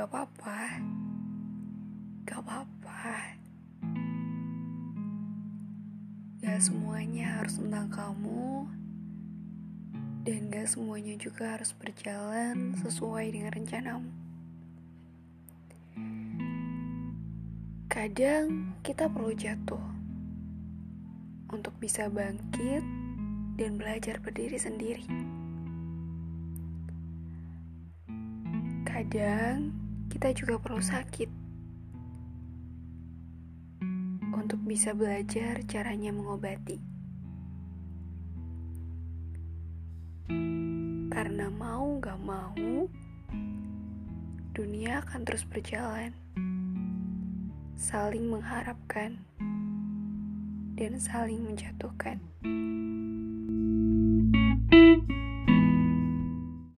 Gak apa-apa. Gak apa-apa. Gak semuanya harus tentang kamu. Dan gak semuanya juga harus berjalan sesuai dengan rencanamu. Kadang kita perlu jatuh untuk bisa bangkit dan belajar berdiri sendiri. Kadang kita juga perlu sakit untuk bisa belajar caranya mengobati. Karena mau gak mau, dunia akan terus berjalan, saling mengharapkan, dan saling menjatuhkan.